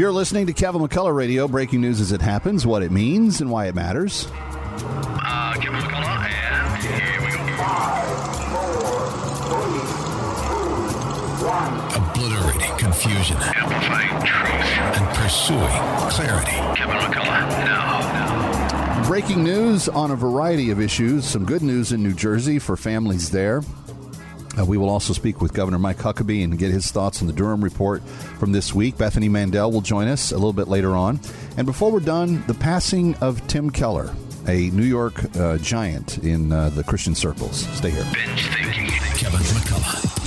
You're listening to Kevin McCullough Radio, breaking news as it happens, what it means, and why it matters. Uh, Kevin McCullough, and here we go. Obliterating confusion Amplifying truth. and pursuing clarity. Kevin McCullough, now. Breaking news on a variety of issues. Some good news in New Jersey for families there. Uh, we will also speak with Governor Mike Huckabee and get his thoughts on the Durham report from this week. Bethany Mandel will join us a little bit later on. And before we're done, the passing of Tim Keller, a New York uh, giant in uh, the Christian circles. Stay here. Binge thinking. Kevin McCullough.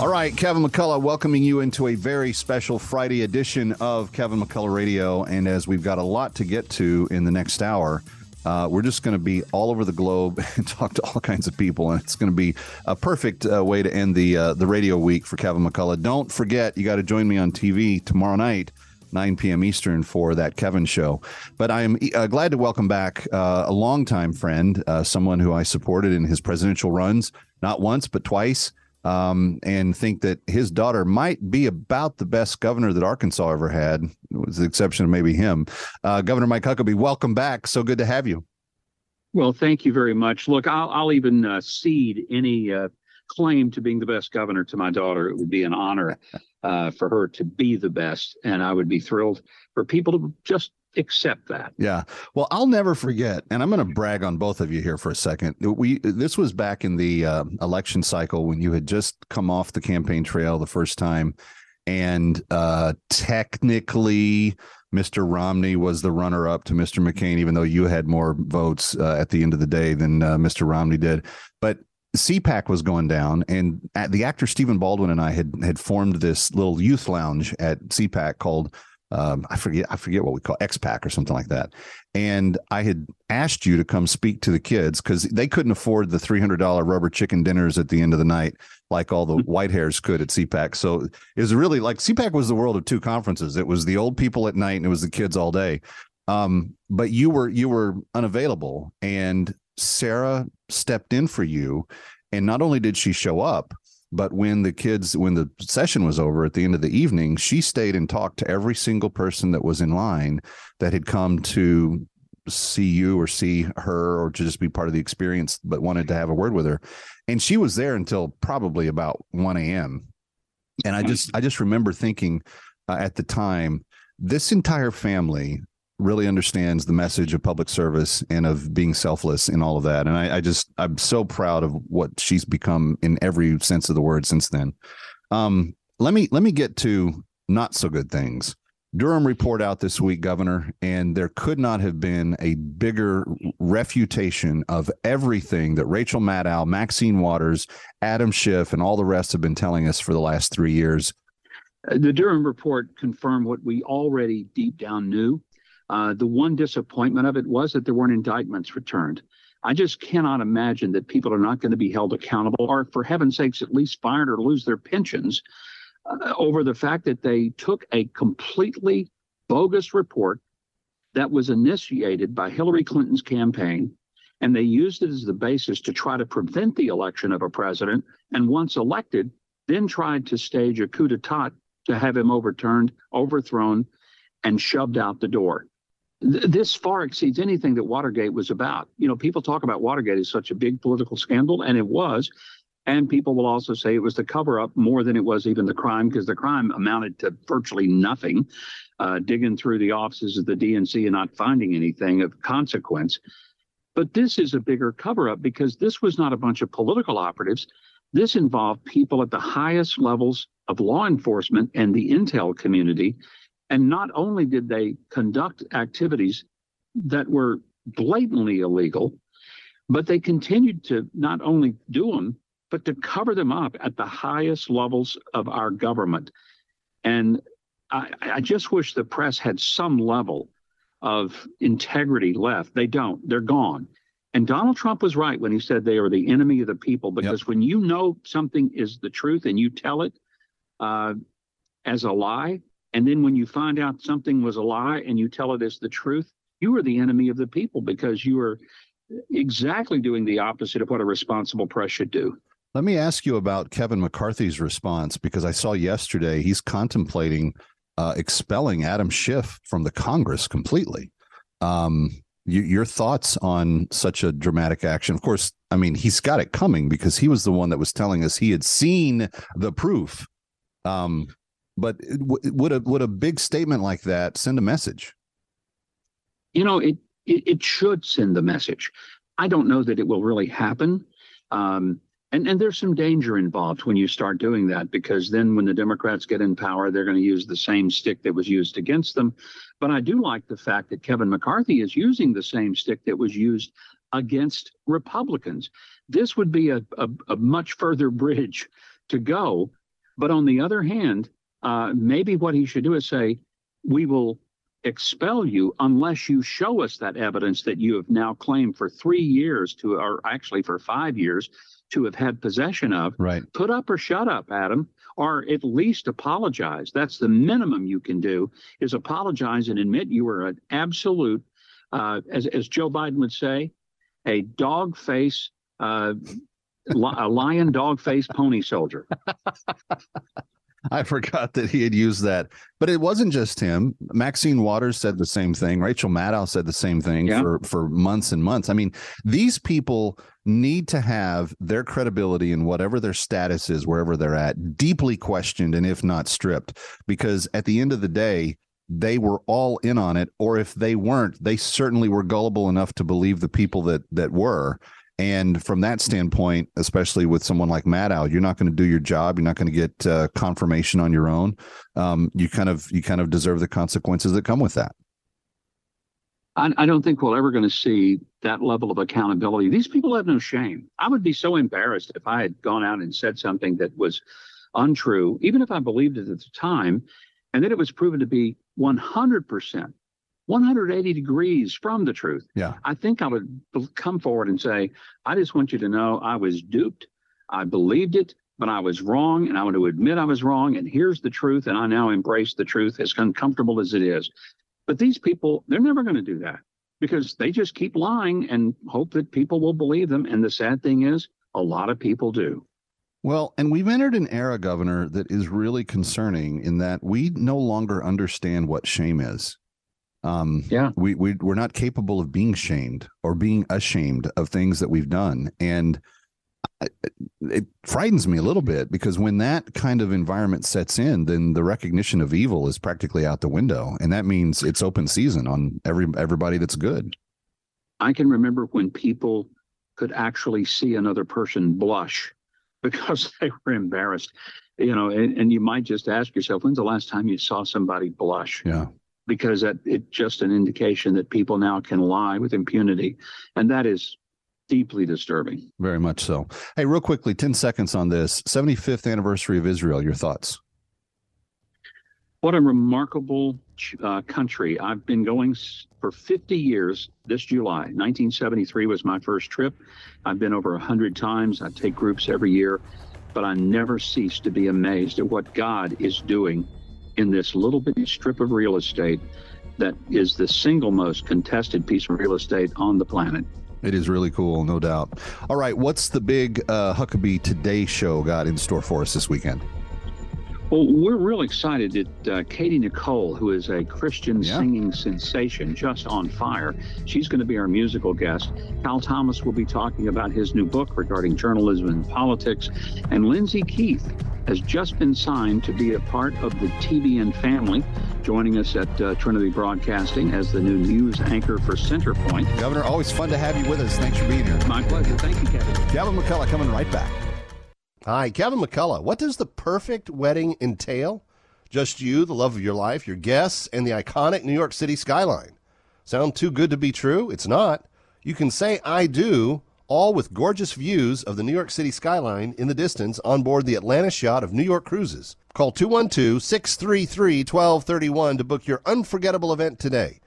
All right, Kevin McCullough, welcoming you into a very special Friday edition of Kevin McCullough Radio. And as we've got a lot to get to in the next hour, uh, we're just going to be all over the globe and talk to all kinds of people, and it's going to be a perfect uh, way to end the uh, the radio week for Kevin McCullough. Don't forget, you got to join me on TV tomorrow night. 9 p.m. Eastern for that Kevin show. But I am uh, glad to welcome back uh, a longtime friend, uh, someone who I supported in his presidential runs, not once, but twice um, and think that his daughter might be about the best governor that Arkansas ever had, with the exception of maybe him. Uh, governor Mike Huckabee, welcome back. So good to have you. Well, thank you very much. Look, I'll, I'll even uh, cede any uh, claim to being the best governor to my daughter. It would be an honor uh, for her to be the best, and I would be thrilled for people to just accept that. Yeah. Well, I'll never forget, and I'm going to brag on both of you here for a second. We this was back in the uh, election cycle when you had just come off the campaign trail the first time, and uh, technically. Mr. Romney was the runner up to Mr. McCain, even though you had more votes uh, at the end of the day than uh, Mr. Romney did. But CPAC was going down, and at, the actor Stephen Baldwin and I had had formed this little youth lounge at CPAC called um, I forget I forget what we call XPAC or something like that. And I had asked you to come speak to the kids because they couldn't afford the three hundred dollar rubber chicken dinners at the end of the night like all the white hairs could at CPAC. So it was really like CPAC was the world of two conferences. It was the old people at night and it was the kids all day. Um, but you were you were unavailable, and Sarah stepped in for you. And not only did she show up, but when the kids when the session was over at the end of the evening she stayed and talked to every single person that was in line that had come to see you or see her or to just be part of the experience but wanted to have a word with her. And she was there until probably about 1 a.m and i just i just remember thinking uh, at the time this entire family really understands the message of public service and of being selfless and all of that. And I, I, just I'm so proud of what she's become in every sense of the word since then. Um, let me let me get to not so good things. Durham report out this week, Governor, and there could not have been a bigger refutation of everything that Rachel Maddow, Maxine Waters, Adam Schiff, and all the rest have been telling us for the last three years. The Durham report confirmed what we already deep down knew. Uh, the one disappointment of it was that there weren't indictments returned. I just cannot imagine that people are not going to be held accountable or, for heaven's sakes, at least fired or lose their pensions uh, over the fact that they took a completely bogus report that was initiated by Hillary Clinton's campaign and they used it as the basis to try to prevent the election of a president. And once elected, then tried to stage a coup d'etat to have him overturned, overthrown, and shoved out the door this far exceeds anything that Watergate was about. You know, people talk about Watergate as such a big political scandal, and it was. And people will also say it was the cover up more than it was even the crime, because the crime amounted to virtually nothing, uh, digging through the offices of the DNC and not finding anything of consequence. But this is a bigger cover up because this was not a bunch of political operatives. This involved people at the highest levels of law enforcement and the intel community and not only did they conduct activities that were blatantly illegal, but they continued to not only do them, but to cover them up at the highest levels of our government. And I, I just wish the press had some level of integrity left. They don't, they're gone. And Donald Trump was right when he said they are the enemy of the people because when you know something is the truth and you tell it uh, as a lie, and then when you find out something was a lie and you tell it as the truth, you are the enemy of the people because you are exactly doing the opposite of what a responsible press should do. Let me ask you about Kevin McCarthy's response because I saw yesterday he's contemplating uh, expelling Adam Schiff from the Congress completely. Um, you, your thoughts on such a dramatic action? Of course, I mean he's got it coming because he was the one that was telling us he had seen the proof. Um, but would a would a big statement like that send a message? You know, it it, it should send the message. I don't know that it will really happen. Um, and, and there's some danger involved when you start doing that because then when the Democrats get in power, they're going to use the same stick that was used against them. But I do like the fact that Kevin McCarthy is using the same stick that was used against Republicans. This would be a, a, a much further bridge to go. But on the other hand, uh, maybe what he should do is say, we will expel you unless you show us that evidence that you have now claimed for three years to, or actually for five years, to have had possession of. Right. Put up or shut up, Adam, or at least apologize. That's the minimum you can do is apologize and admit you were an absolute, uh, as, as Joe Biden would say, a dog face, uh, li- a lion dog face pony soldier. I forgot that he had used that. But it wasn't just him. Maxine Waters said the same thing. Rachel Maddow said the same thing Yeah. for, for months and months. I mean, these people need to have their credibility in whatever their status is, wherever they're at, deeply questioned and if not stripped. Because at the end of the day, they were all in on it. Or if they weren't, they certainly were gullible enough to believe the people that that were. And from that standpoint, especially with someone like Maddow, you're not going to do your job. You're not going to get uh, confirmation on your own. Um, you kind of you kind of deserve the consequences that come with that. I, I don't think we're ever going to see that level of accountability. These people have no shame. I would be so embarrassed if I had gone out and said something that was untrue, even if I believed it at the time, and then it was proven to be 100%, 180 degrees from the truth. Yeah. I think I would come forward and say, I just want you to know I was duped. I believed it, but I was wrong, and I want to admit I was wrong. And here's the truth, and I now embrace the truth, as uncomfortable as it is. But these people, they're never going to do that because they just keep lying and hope that people will believe them. And the sad thing is, a lot of people do. Well, and we've entered an era, Governor, that is really concerning in that we no longer understand what shame is. Um, Yeah. we we we're not capable of being shamed or being ashamed of things that we've done, and it frightens me a little bit because when that kind of environment sets in, then the recognition of evil is practically out the window, and that means it's open season on every everybody that's good. I can remember when people could actually see another person blush because they were embarrassed. You know, and, and you might just ask yourself, when's the last time you saw somebody blush? Yeah. Because that it's just an indication that people now can lie with impunity. And that is deeply disturbing. Very much so. Hey, real quickly, 10 seconds on this 75th anniversary of Israel. Your thoughts? What a remarkable uh, country. I've been going for 50 years this July. 1973 was my first trip. I've been over 100 times. I take groups every year, but I never cease to be amazed at what God is doing in this little bitty strip of real estate that is the single most contested piece of real estate on the planet. It is really cool, no doubt. All right, what's the big uh, Huckabee Today show got in store for us this weekend? Well, we're real excited that uh, Katy Nichole, who is a Christian Yeah. singing sensation, just on fire, she's going to be our musical guest. Cal Thomas will be talking about his new book regarding journalism and politics. And Lindsay Keith has just been signed to be a part of the TBN family, joining us at uh, Trinity Broadcasting as the new news anchor for Centerpoint. Governor, always fun to have you with us. Thanks for being here. My pleasure. Thank you, Kevin. Gavin McCullough coming right back. Hi, Kevin McCullough. What does the perfect wedding entail? Just you, the love of your life, your guests, and the iconic New York City skyline. Sound too good to be true? It's not. You can say I do, all with gorgeous views of the New York City skyline in the distance on board the Atlantis yacht of New York Cruises. Call 212 633 1231 to book your unforgettable event today.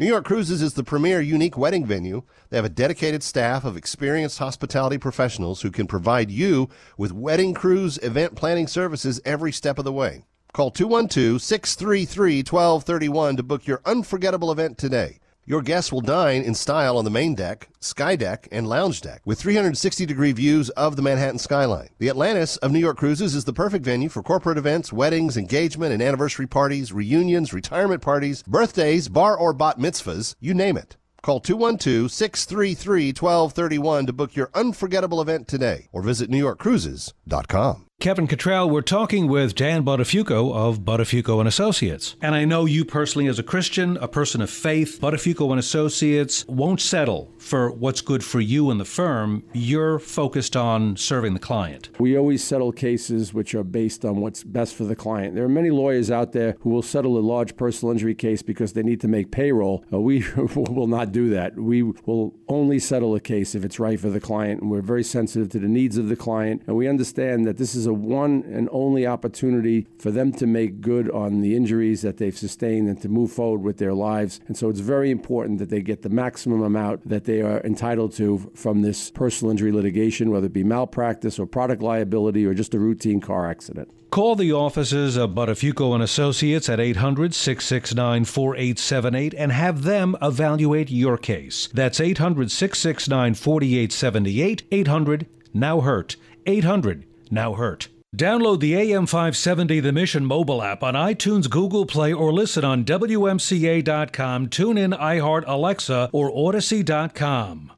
New York Cruises is the premier unique wedding venue. They have a dedicated staff of experienced hospitality professionals who can provide you with wedding cruise event planning services every step of the way. Call 212 633 1231 to book your unforgettable event today. Your guests will dine in style on the main deck, sky deck, and lounge deck with 360 degree views of the Manhattan skyline. The Atlantis of New York Cruises is the perfect venue for corporate events, weddings, engagement and anniversary parties, reunions, retirement parties, birthdays, bar or bat mitzvahs, you name it. Call 212 633 1231 to book your unforgettable event today or visit NewYorkCruises.com. Kevin Cottrell, we're talking with Dan Buttafuoco of Buttafuoco and Associates. And I know you personally as a Christian, a person of faith, Buttafuoco and Associates won't settle for what's good for you and the firm. You're focused on serving the client. We always settle cases which are based on what's best for the client. There are many lawyers out there who will settle a large personal injury case because they need to make payroll. Uh, we will not do that. We will only settle a case if it's right for the client, and we're very sensitive to the needs of the client, and we understand that this is a one and only opportunity for them to make good on the injuries that they've sustained and to move forward with their lives. And so it's very important that they get the maximum amount that they are entitled to from this personal injury litigation, whether it be malpractice or product liability or just a routine car accident. Call the offices of Buttafuoco and Associates at 800-669-4878 and have them evaluate your case. That's 800-669-4878, 800 now hurt. 800 now hurt. Download the AM570 The Mission mobile app on iTunes, Google Play, or listen on WMCA.com, TuneIn, iHeart, Alexa, or Odyssey.com.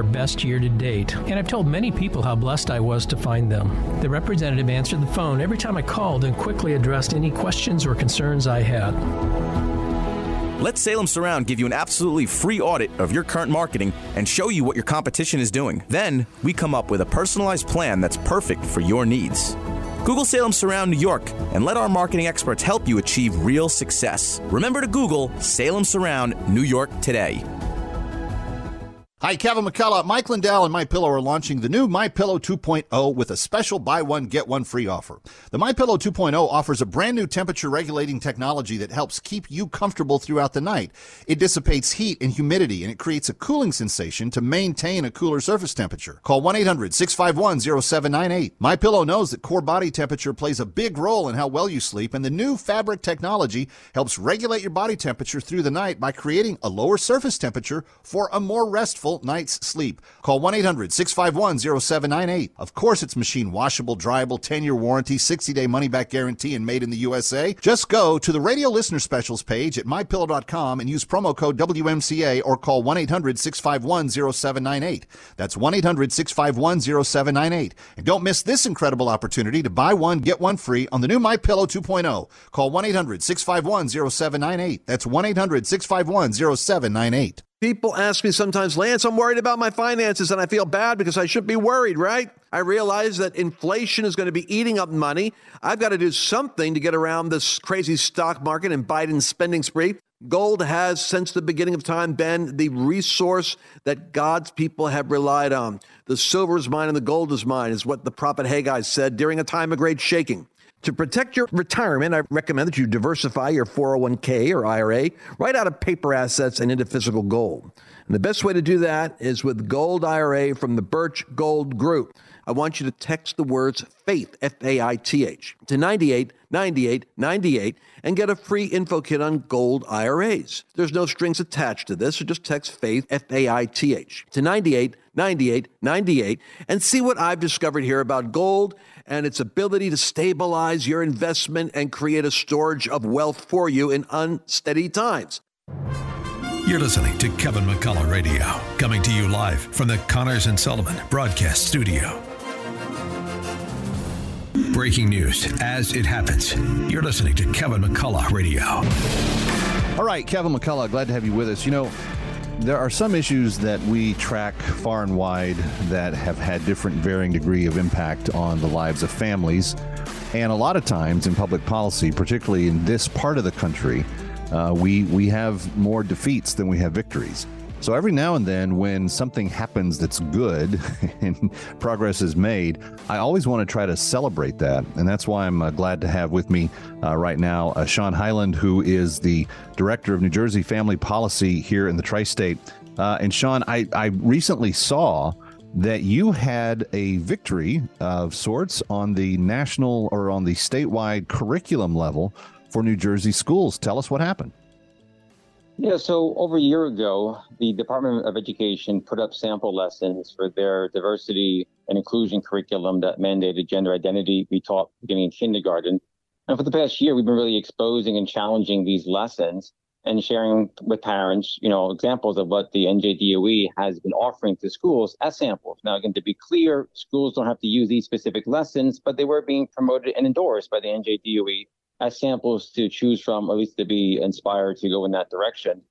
best year to date, and I've told many people how blessed I was to find them. The representative answered the phone every time I called and quickly addressed any questions or concerns I had. Let Salem Surround give you an absolutely free audit of your current marketing and show you what your competition is doing. Then, we come up with a personalized plan that's perfect for your needs. Google Salem Surround New York and let our marketing experts help you achieve real success. Remember to Google Salem Surround New York today. Hi, Kevin McCullough. Mike Lindell and My Pillow are launching the new My Pillow 2.0 with a special buy one get one free offer. The My Pillow 2.0 offers a brand new temperature regulating technology that helps keep you comfortable throughout the night. It dissipates heat and humidity and it creates a cooling sensation to maintain a cooler surface temperature. Call 1-800-651-0798. My Pillow knows that core body temperature plays a big role in how well you sleep and the new fabric technology helps regulate your body temperature through the night by creating a lower surface temperature for a more restful night's sleep. Call 1 800 651 0798. Of course, it's machine washable, dryable, 10 year warranty, 60 day money back guarantee, and made in the USA. Just go to the radio listener specials page at mypillow.com and use promo code WMCA or call 1 800 651 0798. That's 1 800 651 0798. And don't miss this incredible opportunity to buy one, get one free on the new My Pillow 2.0. Call 1 800 651 0798. That's 1 800 651 0798. People ask me sometimes, Lance, I'm worried about my finances and I feel bad because I should be worried, right? I realize that inflation is going to be eating up money. I've got to do something to get around this crazy stock market and Biden's spending spree. Gold has, since the beginning of time, been the resource that God's people have relied on. The silver is mine and the gold is mine, is what the prophet Haggai said during a time of great shaking. To protect your retirement, I recommend that you diversify your 401k or IRA right out of paper assets and into physical gold. And the best way to do that is with Gold IRA from the Birch Gold Group. I want you to text the words FAITH, F A I T H, to 98 98 98 and get a free info kit on gold IRAs. There's no strings attached to this, so just text FAITH, F A I T H, to 98 98 98 and see what I've discovered here about gold and its ability to stabilize your investment and create a storage of wealth for you in unsteady times. You're listening to Kevin McCullough Radio, coming to you live from the Connors and Sullivan Broadcast Studio. Breaking news as it happens. You're listening to Kevin McCullough Radio. All right, Kevin McCullough, glad to have you with us. You know, there are some issues that we track far and wide that have had different varying degree of impact on the lives of families. And a lot of times in public policy, particularly in this part of the country, uh, we we have more defeats than we have victories. So every now and then, when something happens that's good and progress is made, I always want to try to celebrate that. And that's why I'm uh, glad to have with me uh, right now uh, Sean Hyland, who is the director of New Jersey Family Policy here in the tri state. Uh, and Sean, I, I recently saw that you had a victory of sorts on the national or on the statewide curriculum level for New Jersey schools. Tell us what happened. Yeah, so over a year ago, the Department of Education put up sample lessons for their diversity and inclusion curriculum that mandated gender identity be taught beginning in kindergarten. And for the past year, we've been really exposing and challenging these lessons and sharing with parents, you know, examples of what the NJDOE has been offering to schools as samples. Now, again, to be clear, schools don't have to use these specific lessons, but they were being promoted and endorsed by the NJDOE as samples to choose from, or at least to be inspired to go in that direction.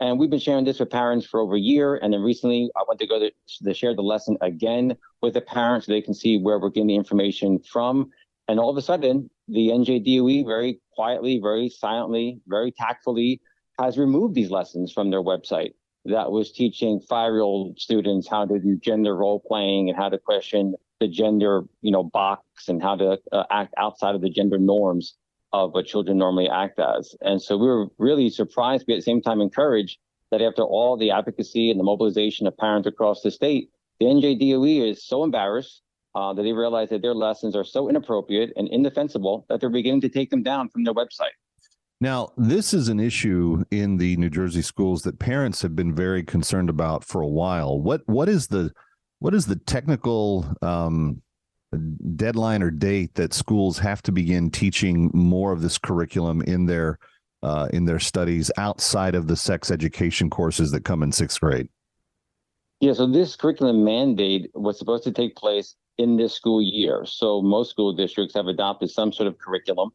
And we've been sharing this with parents for over a year. And then recently, I went to go to, to share the lesson again with the parents so they can see where we're getting the information from. And all of a sudden, the NJDOE very quietly, very silently, very tactfully has removed these lessons from their website that was teaching five-year-old students how to do gender role playing and how to question the gender, you know, box and how to uh, act outside of the gender norms of what children normally act as. And so we were really surprised, but at the same time encouraged that after all the advocacy and the mobilization of parents across the state, the NJDOE is so embarrassed uh, that they realize that their lessons are so inappropriate and indefensible that they're beginning to take them down from their website. Now, this is an issue in the New Jersey schools that parents have been very concerned about for a while. What what is the what is the technical um, deadline or date that schools have to begin teaching more of this curriculum in their uh, in their studies outside of the sex education courses that come in sixth grade? Yeah, so this curriculum mandate was supposed to take place in this school year. So most school districts have adopted some sort of curriculum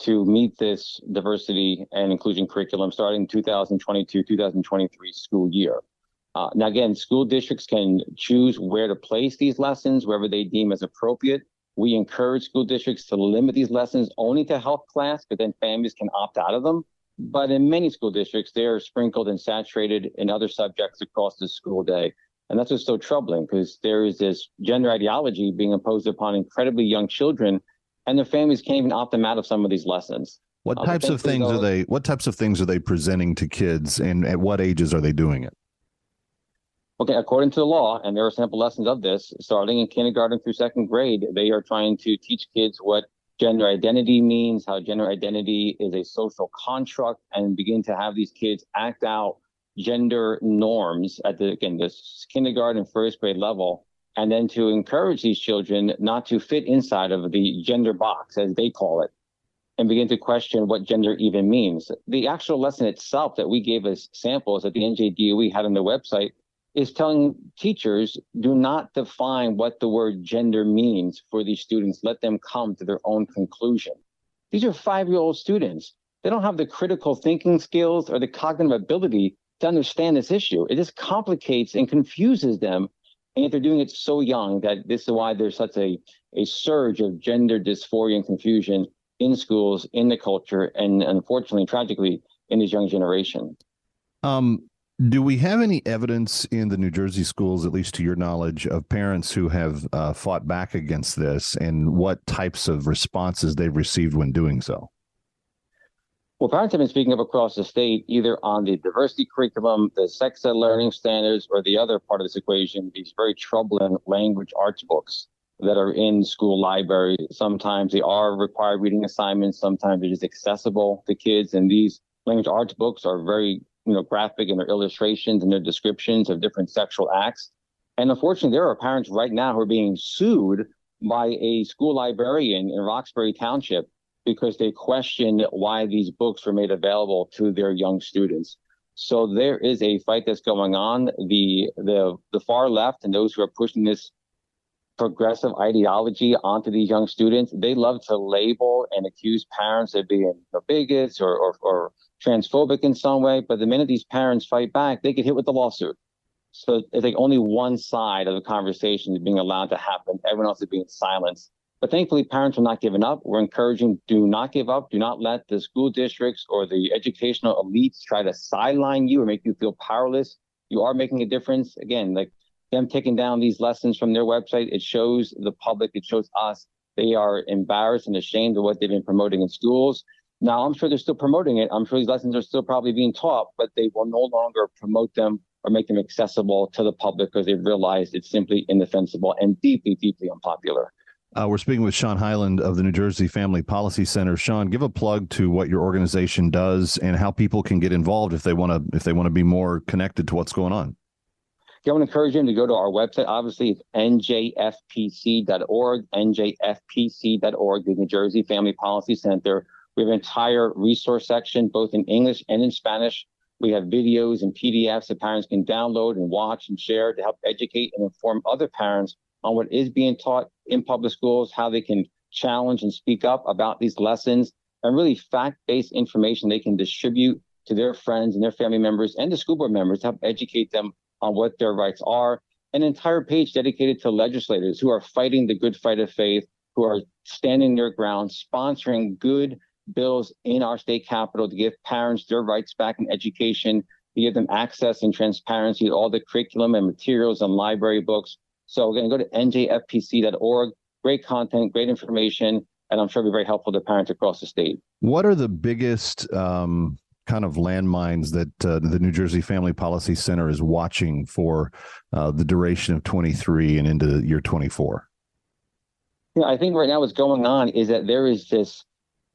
to meet this diversity and inclusion curriculum starting 2022 2023 school year. Uh, now, again, school districts can choose where to place these lessons, wherever they deem as appropriate. We encourage school districts to limit these lessons only to health class, but then families can opt out of them. But in many school districts, they are sprinkled and saturated in other subjects across the school day. And that's what's so troubling because there is this gender ideology being imposed upon incredibly young children, and their families can't even opt them out of some of these lessons. What uh, types of things are they? What types of things are they presenting to kids, and at what ages are they doing it? Okay, according to the law, and there are sample lessons of this, starting in kindergarten through second grade, they are trying to teach kids what gender identity means, how gender identity is a social construct, and begin to have these kids act out gender norms at the again this kindergarten first grade level and then to encourage these children not to fit inside of the gender box as they call it and begin to question what gender even means. The actual lesson itself that we gave as samples that the njdoe had on their website is telling teachers do not define what the word gender means for these students. Let them come to their own conclusion. These are five year old students. They don't have the critical thinking skills or the cognitive ability to understand this issue. It just complicates and confuses them. And yet they're doing it so young that this is why there's such a, a surge of gender dysphoria and confusion in schools, in the culture, and unfortunately, tragically, in this young generation. Um, do we have any evidence in the New Jersey schools, at least to your knowledge, of parents who have uh, fought back against this and what types of responses they've received when doing so? Well, parents have been speaking up across the state, either on the diversity curriculum, the sex ed learning standards, or the other part of this equation, these very troubling language arts books that are in school libraries. Sometimes they are required reading assignments, sometimes it is accessible to kids. And these language arts books are very you know, graphic in their illustrations and their descriptions of different sexual acts. And unfortunately, there are parents right now who are being sued by a school librarian in Roxbury Township because they question why these books were made available to their young students. So there is a fight that's going on. The the the far left and those who are pushing this progressive ideology onto these young students, they love to label and accuse parents of being bigots or, or, or transphobic in some way. But the minute these parents fight back, they get hit with the lawsuit. So it's like only one side of the conversation is being allowed to happen. Everyone else is being silenced. But thankfully, parents are not giving up. We're encouraging do not give up. Do not let the school districts or the educational elites try to sideline you or make you feel powerless. You are making a difference. Again, like them taking down these lessons from their website, it shows the public, it shows us they are embarrassed and ashamed of what they've been promoting in schools. Now, I'm sure they're still promoting it. I'm sure these lessons are still probably being taught, but they will no longer promote them or make them accessible to the public because they've realized it's simply indefensible and deeply, deeply unpopular. Uh, we're speaking with Sean Hyland of the New Jersey Family Policy Center. Sean, give a plug to what your organization does and how people can get involved if they want to if they want to be more connected to what's going on. Yeah, I want to encourage them to go to our website. Obviously, it's njfpc.org, njfpc.org, the New Jersey Family Policy Center. We have an entire resource section, both in English and in Spanish. We have videos and PDFs that parents can download and watch and share to help educate and inform other parents on what is being taught in public schools, how they can challenge and speak up about these lessons, and really fact-based information they can distribute to their friends and their family members and the school board members to help educate them on what their rights are. An entire page dedicated to legislators who are fighting the good fight of faith, who are standing their ground, sponsoring good bills in our state capital to give parents their rights back in education, to give them access and transparency to all the curriculum and materials and library books. So we're going to go to njfpc.org. Great content, great information, and I'm sure it'll be very helpful to parents across the state. What are the biggest um, kind of landmines that uh, the New Jersey Family Policy Center is watching for uh, the duration of 23 and into year 24? Yeah, I think right now what's going on is that there is this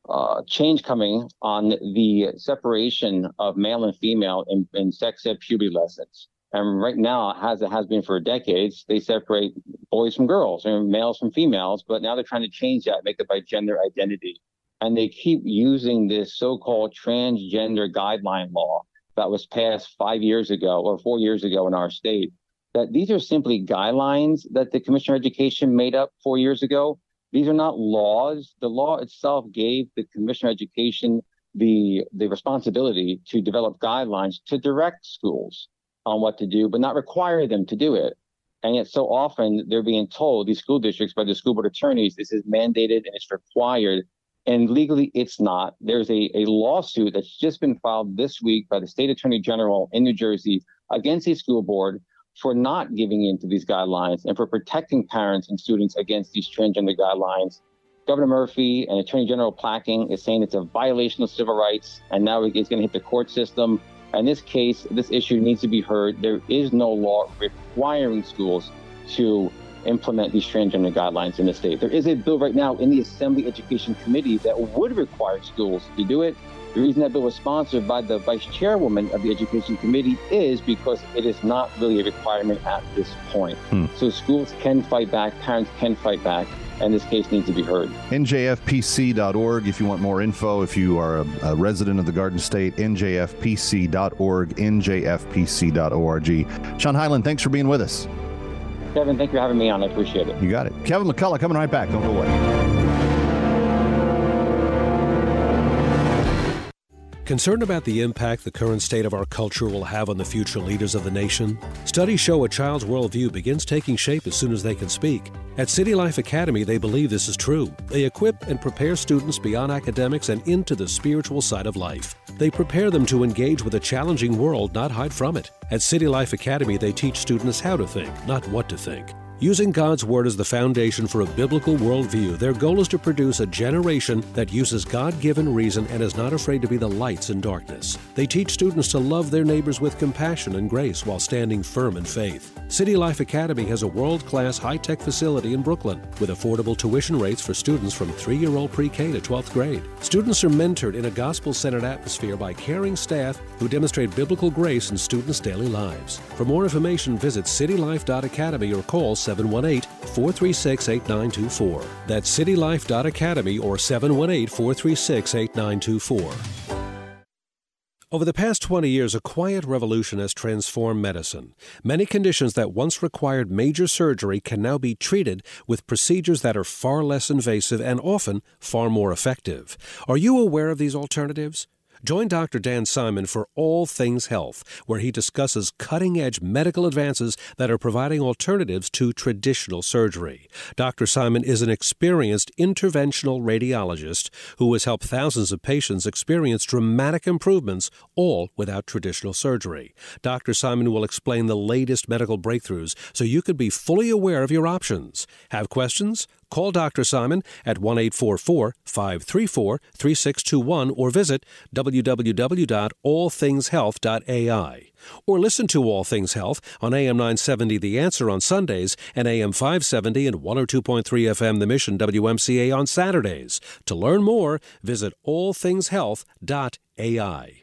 uh, change coming on the separation of male and female in, in sex ed puberty lessons. And right now, as it has been for decades, they separate boys from girls and males from females. But now they're trying to change that, make it by gender identity. And they keep using this so-called transgender guideline law that was passed five years ago or four years ago in our state. That these are simply guidelines that the Commissioner of Education made up four years ago. These are not laws. The law itself gave the Commissioner of Education the the responsibility to develop guidelines to direct schools on what to do, but not require them to do it. And yet, so often they're being told, these school districts by the school board attorneys, this is mandated and it's required. And legally, it's not. There's a, a lawsuit that's just been filed this week by the state attorney general in New Jersey against the school board for not giving in to these guidelines and for protecting parents and students against these transgender guidelines. Governor Murphy and Attorney General Platkin is saying it's a violation of civil rights, and now it's going to hit the court system. In this case, this issue needs to be heard. There is no law requiring schools to implement these transgender guidelines in the state. There is a bill right now in the Assembly Education Committee that would require schools to do it. The reason that bill was sponsored by the vice chairwoman of the Education Committee is because it is not really a requirement at this point. Hmm. So schools can fight back, parents can fight back, and this case needs to be heard. NJFPC.org if you want more info. If you are a, a resident of the Garden State, NJFPC.org, NJFPC.org. Sean Hyland, thanks for being with us. Kevin, thank you for having me on. I appreciate it. You got it. Kevin McCullough coming right back. Don't go away. Concerned about the impact the current state of our culture will have on the future leaders of the nation? Studies show a child's worldview begins taking shape as soon as they can speak. At City Life Academy, they believe this is true. They equip and prepare students beyond academics and into the spiritual side of life. They prepare them to engage with a challenging world, not hide from it. At City Life Academy, they teach students how to think, not what to think. Using God's Word as the foundation for a biblical worldview, their goal is to produce a generation that uses God given reason and is not afraid to be the lights in darkness. They teach students to love their neighbors with compassion and grace while standing firm in faith. City Life Academy has a world class high tech facility in Brooklyn with affordable tuition rates for students from 3 year old pre K to 12th grade. Students are mentored in a gospel centered atmosphere by caring staff who demonstrate biblical grace in students' daily lives. For more information, visit citylife.academy or call 718 436 8924. That's citylife.academy or 718 436 8924. Over the past 20 years, a quiet revolution has transformed medicine. Many conditions that once required major surgery can now be treated with procedures that are far less invasive and often far more effective. Are you aware of these alternatives? Join Dr. Dan Simon for All Things Health, where he discusses cutting edge medical advances that are providing alternatives to traditional surgery. Dr. Simon is an experienced interventional radiologist who has helped thousands of patients experience dramatic improvements, all without traditional surgery. Dr. Simon will explain the latest medical breakthroughs so you can be fully aware of your options. Have questions? Call Dr. Simon at 1 844 534 3621 or visit www.allthingshealth.ai. Or listen to All Things Health on AM 970 The Answer on Sundays and AM 570 and 102.3 FM The Mission WMCA on Saturdays. To learn more, visit allthingshealth.ai.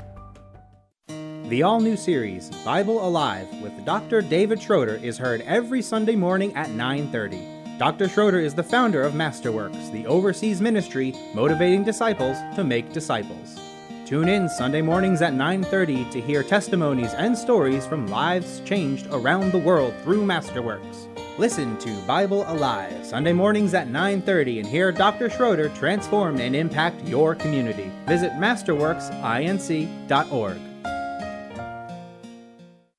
The all new series, Bible Alive, with Dr. David Schroeder, is heard every Sunday morning at 9:30. Dr. Schroeder is the founder of Masterworks, the overseas ministry motivating disciples to make disciples. Tune in Sunday mornings at 9:30 to hear testimonies and stories from lives changed around the world through Masterworks. Listen to Bible Alive Sunday mornings at 9:30 and hear Dr. Schroeder transform and impact your community. Visit masterworksinc.org.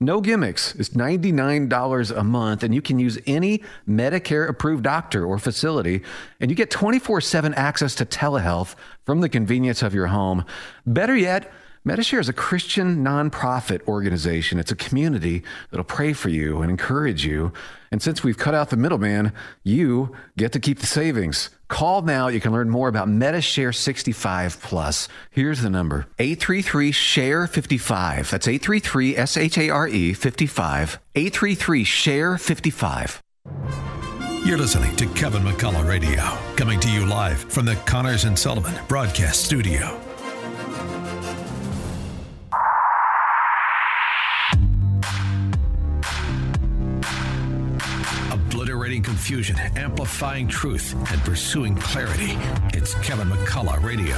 No gimmicks. It's $99 a month, and you can use any Medicare approved doctor or facility, and you get 24 7 access to telehealth from the convenience of your home. Better yet, Medishare is a Christian nonprofit organization. It's a community that'll pray for you and encourage you. And since we've cut out the middleman, you get to keep the savings. Call now. You can learn more about Medishare 65 Plus. Here's the number 833 SHARE 55. That's 833 S H A R E 55. 833 SHARE 55. You're listening to Kevin McCullough Radio, coming to you live from the Connors and Sullivan Broadcast Studio. Confusion, amplifying truth, and pursuing clarity. It's Kevin McCullough Radio.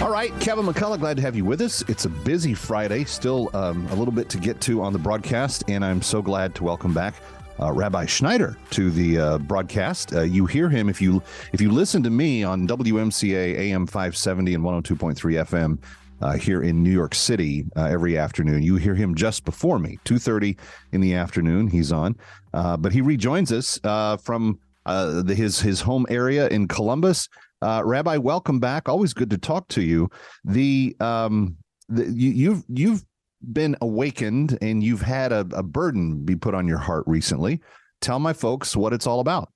All right, Kevin McCullough, glad to have you with us. It's a busy Friday, still um, a little bit to get to on the broadcast, and I'm so glad to welcome back uh, Rabbi Schneider to the uh, broadcast. Uh, you hear him if you if you listen to me on WMCA AM 570 and 102.3 FM. Uh, here in New York City uh, every afternoon. You hear him just before me, 2.30 in the afternoon. He's on. Uh, but he rejoins us uh, from uh, the, his, his home area in Columbus. Uh, Rabbi, welcome back. Always good to talk to you. The, um, the you, you've you've been awakened and you've had a, a burden be put on your heart recently. Tell my folks what it's all about.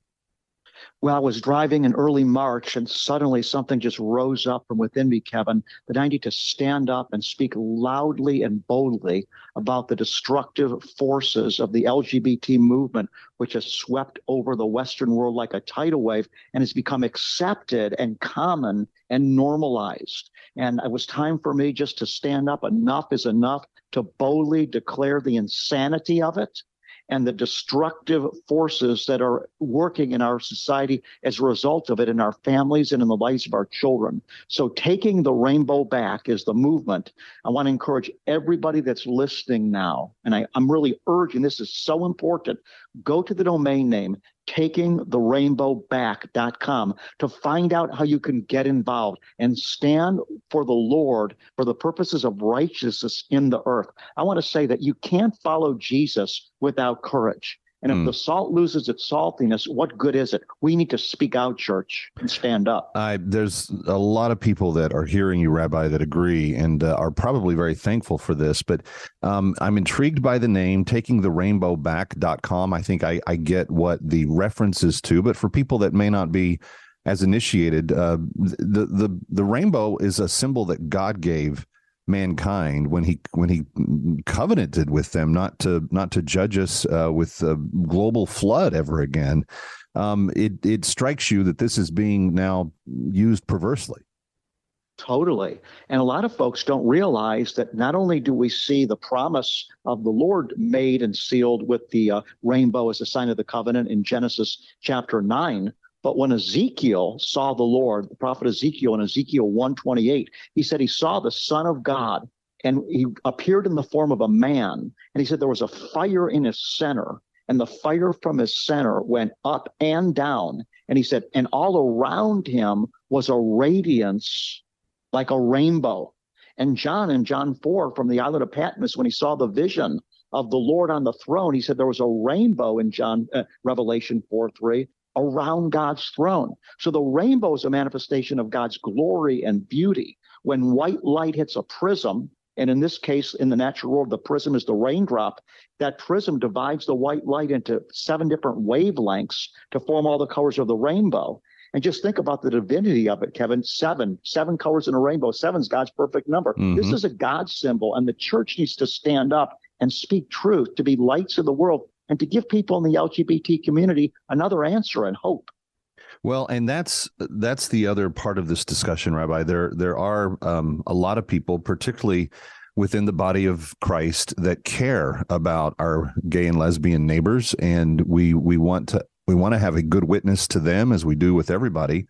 Well, I was driving in early March and suddenly something just rose up from within me, Kevin, that I need to stand up and speak loudly and boldly about the destructive forces of the LGBT movement, which has swept over the Western world like a tidal wave and has become accepted and common and normalized. And it was time for me just to stand up. Enough is enough to boldly declare the insanity of it and the destructive forces that are working in our society as a result of it in our families and in the lives of our children. So, taking the rainbow back is the movement. I want to encourage everybody that's listening now, and I, am really urging this is so important. Go to the domain name takingtherainbowback.com to find out how you can get involved and stand for the Lord for the purposes of righteousness in the earth. I want to say that you can't follow Jesus without courage. And if Hmm. the salt loses its saltiness, what good is it? We need to speak out, church, and stand up. I, there's a lot of people that are hearing you, Rabbi, that agree and uh, are probably very thankful for this. But um, I'm intrigued by the name, taking the rainbow back.com. I think I, I get what the reference is to, but for people that may not be as initiated, uh, the, the, the rainbow is a symbol that God gave mankind when he when he covenanted with them not to not to judge us uh, with a global flood ever again um, it it strikes you that this is being now used perversely Totally. And a lot of folks don't realize that not only do we see the promise of the Lord made and sealed with the uh, rainbow as a sign of the covenant in Genesis chapter 9, but when Ezekiel saw the Lord, the prophet Ezekiel in Ezekiel 128, he said he saw the Son of God and he appeared in the form of a man. And he said there was a fire in his center, and the fire from his center went up and down. And he said, and all around him was a radiance like a rainbow. And John in John 4 from the island of Patmos, when he saw the vision of the Lord on the throne, he said there was a rainbow in John uh, Revelation 4 3 around God's throne. So the rainbow is a manifestation of God's glory and beauty. When white light hits a prism, and in this case, in the natural world, the prism is the raindrop. That prism divides the white light into seven different wavelengths to form all the colors of the rainbow. And just think about the divinity of it, Kevin. Seven, seven colors in a rainbow. Seven's God's perfect number. This Mhm. is a God symbol, and the church needs to stand up and speak truth, to be lights of the world, and to give people in the LGBT community another answer and hope. Well, and that's that's the other part of this discussion, Rabbi. There there are um, a lot of people, particularly within the body of Christ, that care about our gay and lesbian neighbors, and we we want to we want to have a good witness to them as we do with everybody.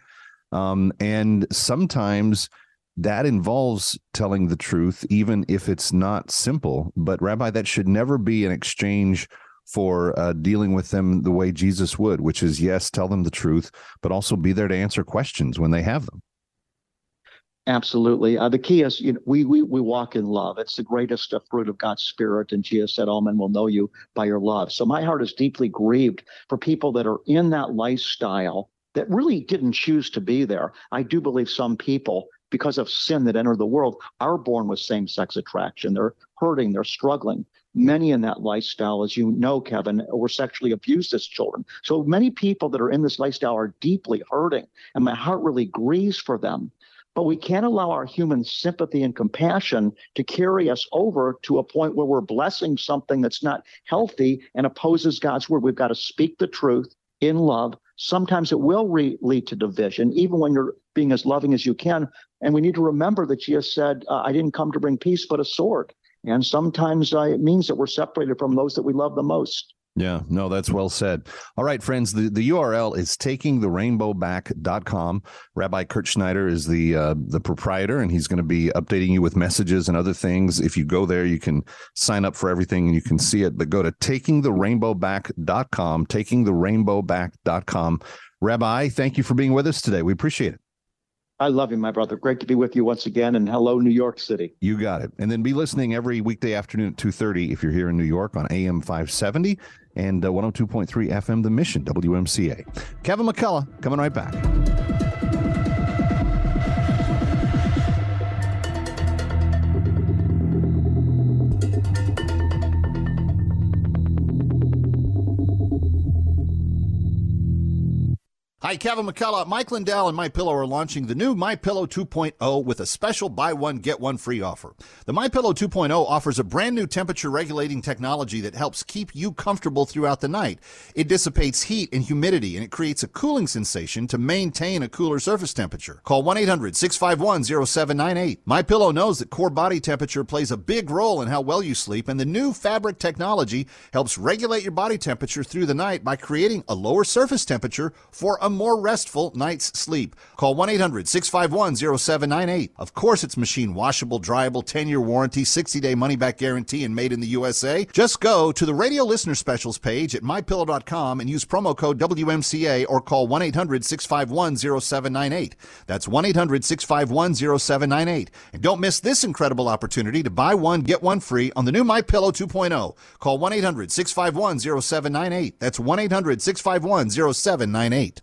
Um, and sometimes that involves telling the truth, even if it's not simple. But Rabbi, that should never be an exchange for uh, dealing with them the way Jesus would, which is yes, tell them the truth, but also be there to answer questions when they have them. Absolutely. Uh, the key is you know, we, we we walk in love. It's the greatest fruit of God's Spirit. And Jesus said, All men will know you by your love. So my heart is deeply grieved for people that are in that lifestyle that really didn't choose to be there. I do believe some people, because of sin that entered the world, are born with same sex attraction. They're hurting, they're struggling. Many in that lifestyle, as you know, Kevin, were sexually abused as children. So many people that are in this lifestyle are deeply hurting. And my heart really grieves for them. But we can't allow our human sympathy and compassion to carry us over to a point where we're blessing something that's not healthy and opposes God's word. We've got to speak the truth in love. Sometimes it will re- lead to division, even when you're being as loving as you can. And we need to remember that Jesus said, uh, I didn't come to bring peace, but a sword. And sometimes uh, it means that we're separated from those that we love the most. Yeah, no, that's well said. All right, friends, the, the URL is takingtherainbowback.com. Rabbi Kirt Schneider is the uh, the proprietor, and he's going to be updating you with messages and other things. If you go there, you can sign up for everything and you can see it. But go to takingtherainbowback.com, takingtherainbowback.com. Rabbi, thank you for being with us today. We appreciate it. I love you, my brother. Great to be with you once again. And hello, New York City. You got it. And then be listening every weekday afternoon at 2.30 if you're here in New York on AM 570 and uh, 102.3 FM, The Mission, WMCA. Kevin McCullough coming right back. Hi, Kevin McCullough. Mike Lindell and My Pillow are launching the new My Pillow 2.0 with a special buy one get one free offer. The My Pillow 2.0 offers a brand new temperature regulating technology that helps keep you comfortable throughout the night. It dissipates heat and humidity and it creates a cooling sensation to maintain a cooler surface temperature. Call 1-800-651-0798. My Pillow knows that core body temperature plays a big role in how well you sleep and the new fabric technology helps regulate your body temperature through the night by creating a lower surface temperature for a a more restful night's sleep. Call 1 800 651 0798. Of course, it's machine washable, dryable, 10 year warranty, 60 day money back guarantee, and made in the USA. Just go to the radio listener specials page at mypillow.com and use promo code WMCA or call 1 800 651 0798. That's 1 800 651 0798. And don't miss this incredible opportunity to buy one, get one free on the new My Pillow 2.0. Call 1 800 651 0798. That's 1 800 651 0798.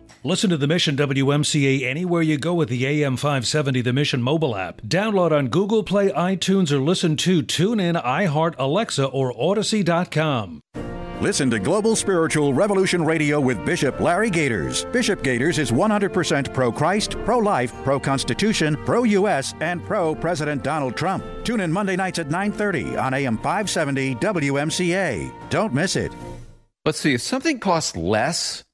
Listen to the Mission WMCA anywhere you go with the AM 570 The Mission mobile app. Download on Google Play, iTunes, or listen to TuneIn, iHeart, Alexa, or Audacy.com. Listen to Global Spiritual Revolution Radio with Bishop Larry Gaiters. Bishop Gaiters is 100% pro Christ, pro life, pro Constitution, pro U.S., and pro President Donald Trump. Tune in Monday nights at 9:30 on AM 570 WMCA. Don't miss it. Let's see, if something costs less,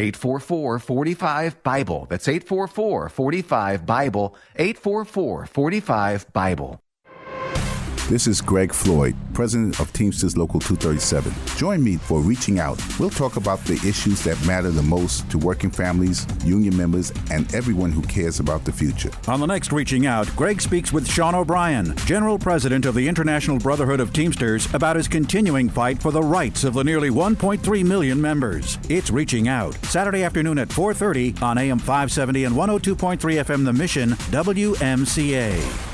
844-45-BIBLE. That's 844-45-BIBLE. 844-45-BIBLE. This is Greg Floyd, president of Teamsters Local 237. Join me for Reaching Out. We'll talk about the issues that matter the most to working families, union members, and everyone who cares about the future. On the next Reaching Out, Greg speaks with Sean O'Brien, General President of the International Brotherhood of Teamsters, about his continuing fight for the rights of the nearly 1.3 million members. It's Reaching Out, Saturday afternoon at 4:30 on AM 570 and 102.3 FM The Mission, WMCA.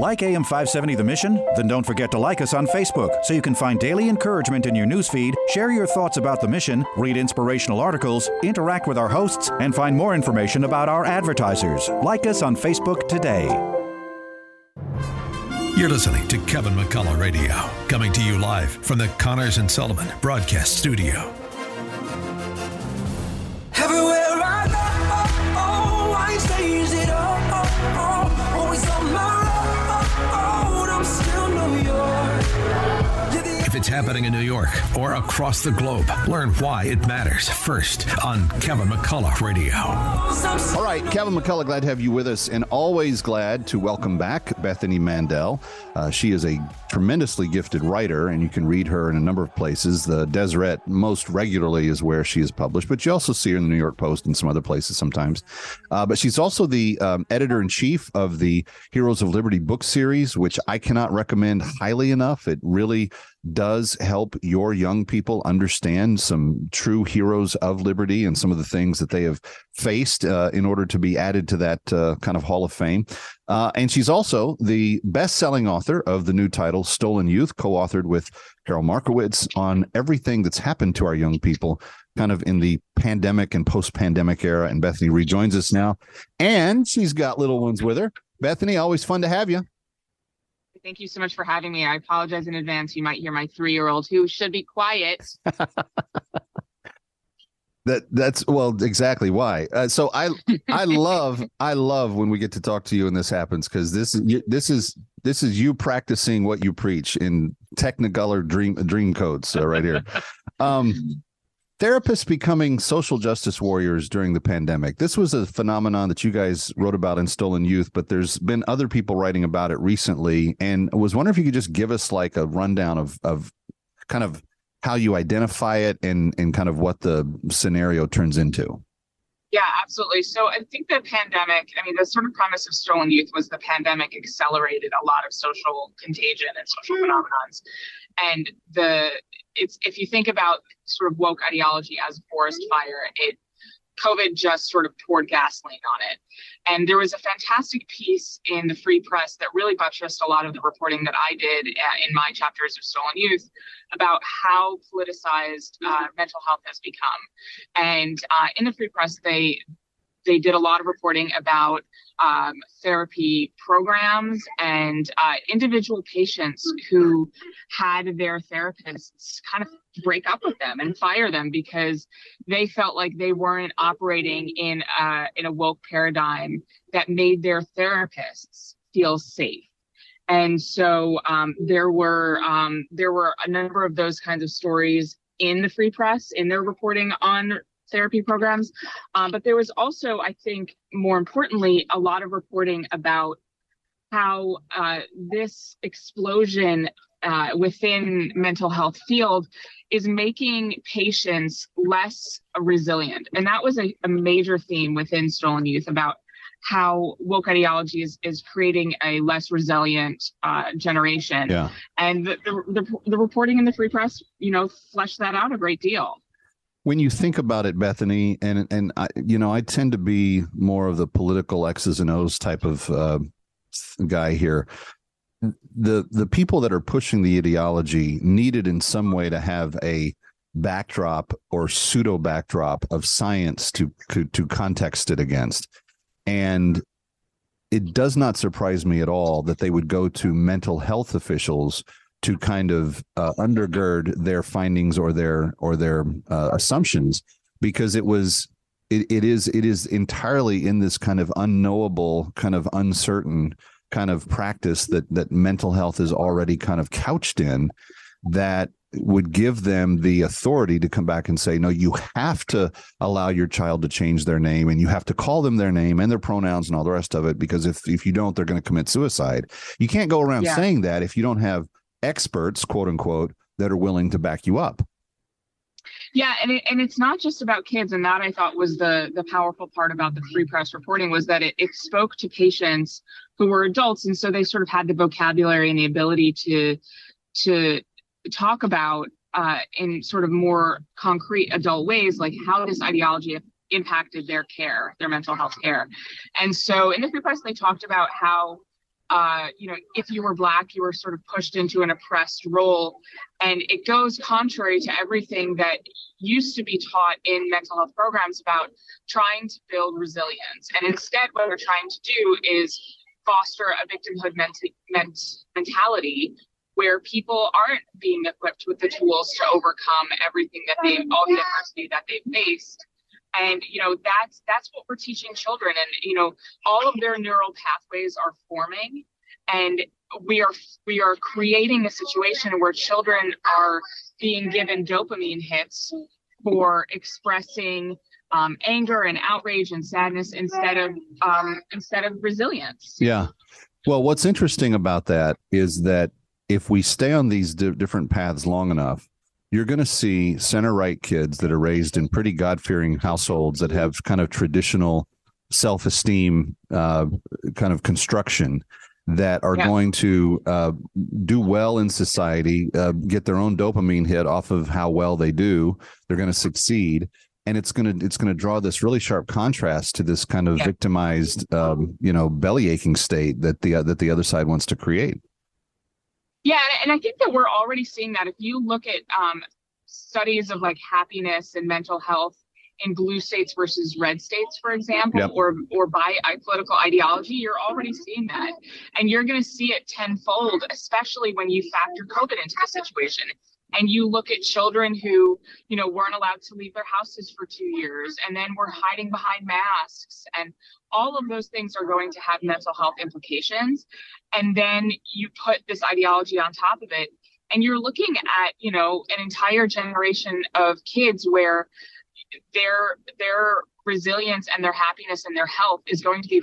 Like AM 570 The Mission? Then don't forget to like us on Facebook so you can find daily encouragement in your newsfeed, share your thoughts about the mission, read inspirational articles, interact with our hosts, and find more information about our advertisers. Like us on Facebook today. You're listening to Kevin McCullough Radio, coming to you live from the Connors and Sullivan Broadcast Studio. It's happening in New York or across the globe, learn why it matters first on Kevin McCullough Radio. All right, Kevin McCullough, glad to have you with us, and always glad to welcome back Bethany Mandel. Uh, she is a tremendously gifted writer, and you can read her in a number of places. The Deseret most regularly is where she is published, but you also see her in the New York Post and some other places sometimes. Uh, but she's also the um, editor in chief of the Heroes of Liberty book series, which I cannot recommend highly enough. It really does help your young people understand some true heroes of liberty and some of the things that they have faced uh, in order to be added to that uh, kind of hall of fame. Uh, and she's also the best selling author of the new title, Stolen Youth, co authored with Karol Markowicz on everything that's happened to our young people kind of in the pandemic and post pandemic era. And Bethany rejoins us now. And she's got little ones with her. Bethany, always fun to have you. Thank you so much for having me. I apologize in advance. You might hear my three year old who should be quiet. That that's well exactly why. Uh, so I I love I love when we get to talk to you and this happens because this is this is this is you practicing what you preach in Technicolor dream dream codes uh, right here. Um, therapists becoming social justice warriors during the pandemic. This was a phenomenon that you guys wrote about in Stolen Youth, but there's been other people writing about it recently. And I was wondering if you could just give us like a rundown of of kind of how you identify it and and kind of what the scenario turns into. Yeah, absolutely. So I think the pandemic, I mean, the sort of premise of Stolen Youth was the pandemic accelerated a lot of social contagion and social hmm. phenomenons. And the it's if you think about sort of woke ideology as forest fire, it COVID just sort of poured gasoline on it. And there was a fantastic piece in the Free Press that really buttressed a lot of the reporting that I did uh, in my chapters of Stolen Youth about how politicized uh, mental health has become. And uh, in the Free Press, they they did a lot of reporting about um, therapy programs and uh, individual patients who had their therapists kind of break up with them and fire them because they felt like they weren't operating in a, in a woke paradigm that made their therapists feel safe. And so um, there were um, there were a number of those kinds of stories in the Free Press in their reporting on therapy programs. Um, but there was also, I think, more importantly, a lot of reporting about how uh, this explosion uh, within mental health field is making patients less resilient. And that was a, a major theme within Stolen Youth about how woke ideology is, is creating a less resilient uh, generation. Yeah. And the, the, the, the reporting in the Free Press, you know, fleshed that out a great deal. When you think about it, Bethany, and and I, you know, I tend to be more of the political X's and O's type of uh, guy here. The the people that are pushing the ideology needed in some way to have a backdrop or pseudo backdrop of science to to, to context it against, and it does not surprise me at all that they would go to mental health officials to kind of uh, undergird their findings or their or their uh, assumptions because it was it, it is it is entirely in this kind of unknowable kind of uncertain kind of practice that that mental health is already kind of couched in that would give them the authority to come back and say no you have to allow your child to change their name and you have to call them their name and their pronouns and all the rest of it because if if you don't they're going to commit suicide you can't go around Yeah. saying that if you don't have experts quote unquote that are willing to back you up Yeah, and it, and it's not just about kids, and that I thought was the the powerful part about the free press reporting was that it, it spoke to patients who were adults, and so they sort of had the vocabulary and the ability to to talk about uh, in sort of more concrete adult ways, like how this ideology impacted their care, their mental health care. And so in the free press, they talked about how uh, you know, if you were black, you were sort of pushed into an oppressed role. And it goes contrary to everything that used to be taught in mental health programs about trying to build resilience. And instead, what we're trying to do is foster a victimhood ment- ment- mentality where people aren't being equipped with the tools to overcome everything that they all the adversity that they've faced and you know that's that's what we're teaching children. And you know all of their neural pathways are forming. And we are we are creating a situation where children are being given dopamine hits for expressing um, anger and outrage and sadness instead of um, instead of resilience. Yeah. Well, what's interesting about that is that if we stay on these di- different paths long enough, you're going to see center right kids that are raised in pretty God fearing households that have kind of traditional self esteem uh, kind of construction that are Yeah. going to uh, do well in society, uh, get their own dopamine hit off of how well they do. They're going to succeed. And it's gonna it's gonna draw this really sharp contrast to this kind of Yeah. victimized, um, you know, belly aching state that the that the other side wants to create. Yeah, and- and I think that we're already seeing that. If you look at um, studies of like happiness and mental health in blue states versus red states, for example, Yep. or or by political ideology, you're already seeing that, and you're going to see it tenfold, especially when you factor COVID into the situation. And you look at children who, you know, weren't allowed to leave their houses for two years, and then were hiding behind masks, and all of those things are going to have mental health implications. And then you put this ideology on top of it, and you're looking at, you know, an entire generation of kids where their their resilience and their happiness and their health is going to be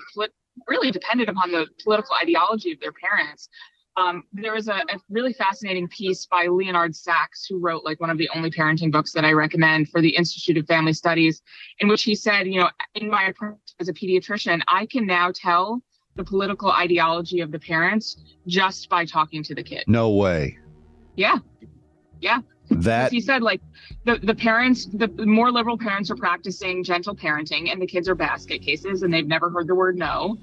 really dependent upon the political ideology of their parents. Um, there was a, a really fascinating piece by Leonard Sax, who wrote like one of the only parenting books that I recommend for the Institute of Family Studies, in which he said, you know, in my approach as a pediatrician, I can now tell the political ideology of the parents just by talking to the kid. No way. Yeah. Yeah. That he said like the, the parents the more liberal parents are practicing gentle parenting and the kids are basket cases and they've never heard the word no.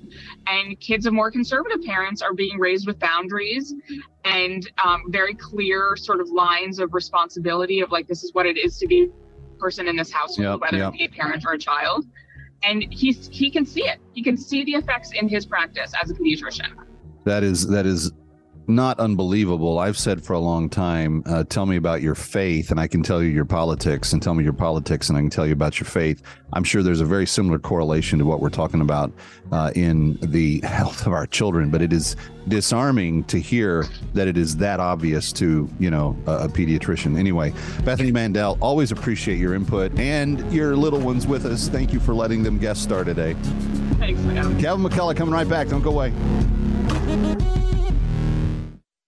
And kids of more conservative parents are being raised with boundaries and um, very clear sort of lines of responsibility of like this is what it is to be a person in this household Yep, whether yep. it be a parent or a child. And he's he can see it. He can see the effects in his practice as a pediatrician. That is that is not unbelievable. I've said for a long time, uh, tell me about your faith, and I can tell you your politics, and tell me your politics, and I can tell you about your faith. I'm sure there's a very similar correlation to what we're talking about uh, in the health of our children, but it is disarming to hear that it is that obvious to you know a, a pediatrician. Anyway, Bethany Mandel, always appreciate your input and your little ones with us. Thank you for letting them guest star today. thanks man. Kevin McCullough coming right back. Don't go away.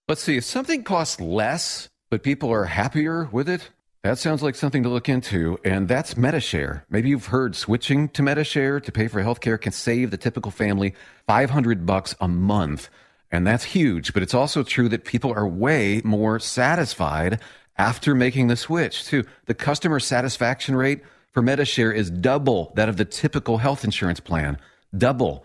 Let's see. If something costs less, but people are happier with it, that sounds like something to look into. And that's MediShare. Maybe you've heard switching to MediShare to pay for healthcare can save the typical family 500 bucks a month. And that's huge. But it's also true that people are way more satisfied after making the switch, too. The customer satisfaction rate for MediShare is double that of the typical health insurance plan. Double.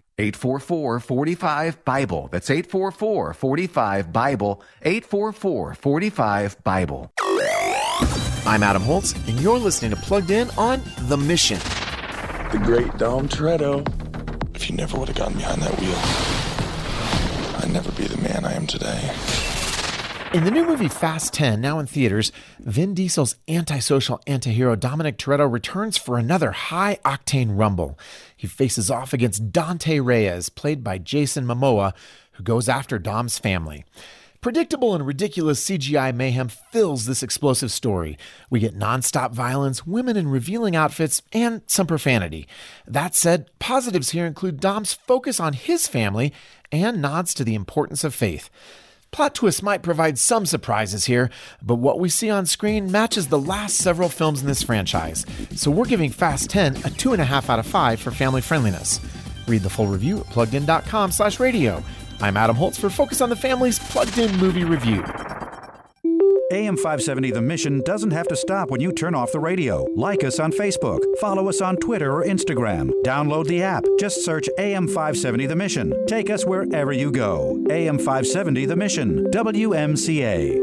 844 45 Bible. That's 844 45 Bible. 844 45 Bible. I'm Adam Holz, and you're listening to Plugged In on The Mission. The great Dom Toretto. If you never would have gotten behind that wheel, I'd never be the man I am today. In the new movie Fast 10, now in theaters, Vin Diesel's antisocial antihero Dominic Toretto returns for another high octane rumble. He faces off against Dante Reyes, played by Jason Momoa, who goes after Dom's family. Predictable and ridiculous CGI mayhem fills this explosive story. We get nonstop violence, women in revealing outfits, and some profanity. That said, positives here include Dom's focus on his family and nods to the importance of faith. Plot twists might provide some surprises here, but what we see on screen matches the last several films in this franchise. So we're giving Fast 10 a 2.5 out of 5 for family friendliness. Read the full review at pluggedin.com slash radio. I'm Adam Holz for Focus on the Family's Plugged In Movie Review. AM 570 The Mission doesn't have to stop when you turn off the radio. Like us on Facebook, follow us on Twitter or Instagram, download the app. Just search AM 570 The Mission. Take us wherever you go. AM 570 The Mission, WMCA.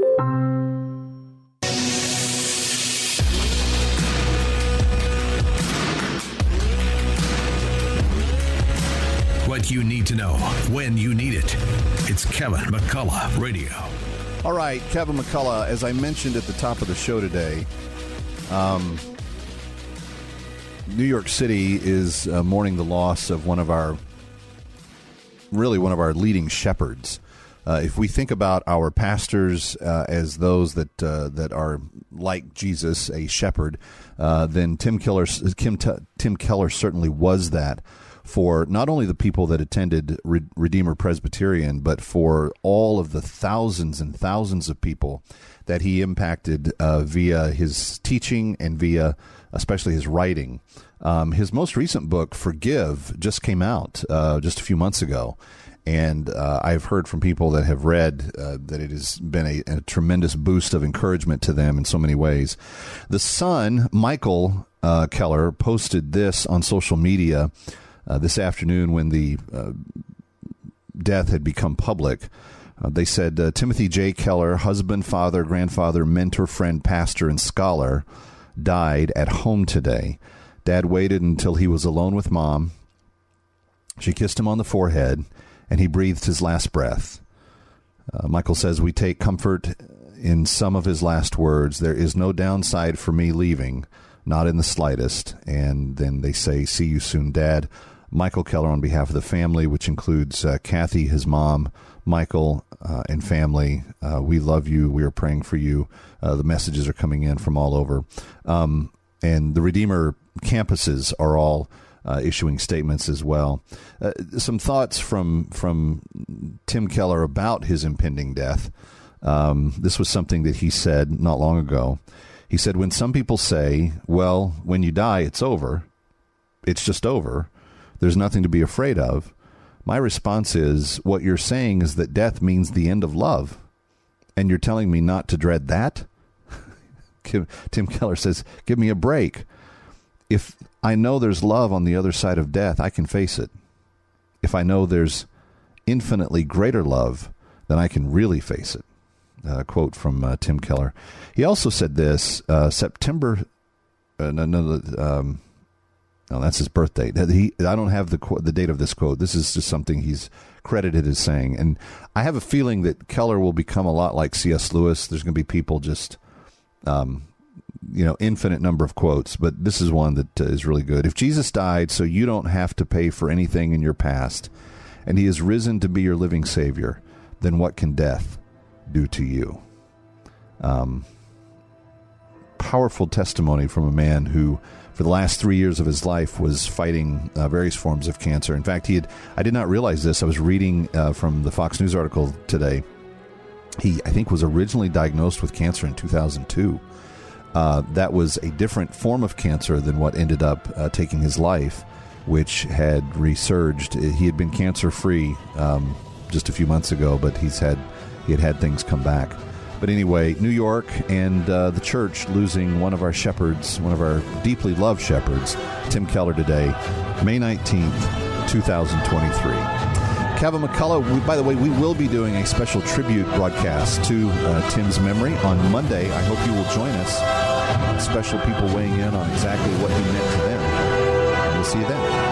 What you need to know when you need it. It's Kevin McCullough Radio. All right, Kevin McCullough, as I mentioned at the top of the show today, um, New York City is uh, mourning the loss of one of our, really one of our leading shepherds. Uh, if we think about our pastors uh, as those that uh, that are like Jesus, a shepherd, uh, then Tim Keller, Kim, Tim Keller certainly was that for not only the people that attended Re- Redeemer Presbyterian, but for all of the thousands and thousands of people that he impacted uh, via his teaching and via especially his writing. Um, his most recent book, Forgive, just came out uh, just a few months ago. And uh, I've heard from people that have read uh, that it has been a, a, tremendous boost of encouragement to them in so many ways. The son, Michael uh, Keller, posted this on social media uh, this afternoon when the uh, death had become public. Uh, they said Timothy J. Keller, husband, father, grandfather, mentor, friend, pastor, and scholar, died at home today. Dad waited until he was alone with mom. She kissed him on the forehead and he breathed his last breath. Uh, Michael says, We take comfort in some of his last words. There is no downside for me leaving, not in the slightest. And then they say, See you soon, Dad. Michael Keller, on behalf of the family, which includes uh, Kathy, his mom, Michael, uh, and family, uh, we love you. We are praying for you. Uh, the messages are coming in from all over. Um, and the Redeemer campuses are all uh, issuing statements as well. Uh, some thoughts from from Tim Keller about his impending death. Um, this was something that he said not long ago. He said, "When some people say, well, when you die, it's over. It's just over. There's nothing to be afraid of." My response is, what you're saying is that death means the end of love, and you're telling me not to dread that. Tim Keller says, "Give me a break." If I know there's love on the other side of death, I can face it. If I know there's infinitely greater love, then I can really face it. Uh, quote from uh, Tim Keller. He also said this uh, September. Uh, no, no, um, no, that's his birth date. He, I don't have the the date of this quote. This is just something he's credited as saying, and I have a feeling that Keller will become a lot like C.S. Lewis. There's going to be people just um, you know infinite number of quotes, but this is one that uh, is really good. If Jesus died so you don't have to pay for anything in your past, and he is risen to be your living Savior, then what can death do to you? Um, powerful testimony from a man who, for the last three years of his life, was fighting uh, various forms of cancer. In fact, he had. I did not realize this. I was reading uh, from the Fox News article today. He, I think, was originally diagnosed with cancer in 2002 uh, that was a different form of cancer than what ended up uh, taking his life, which had resurged. He had been cancer free um, just a few months ago, but he's had he had had things come back. But anyway, New York and uh, the church losing one of our shepherds, one of our deeply loved shepherds, Tim Keller today, May 19th, 2023. Kevin McCullough. By the way, we will be doing a special tribute broadcast to uh, Tim's memory on Monday. I hope you will join us. Special people weighing in on exactly what he meant to them. We'll see you then.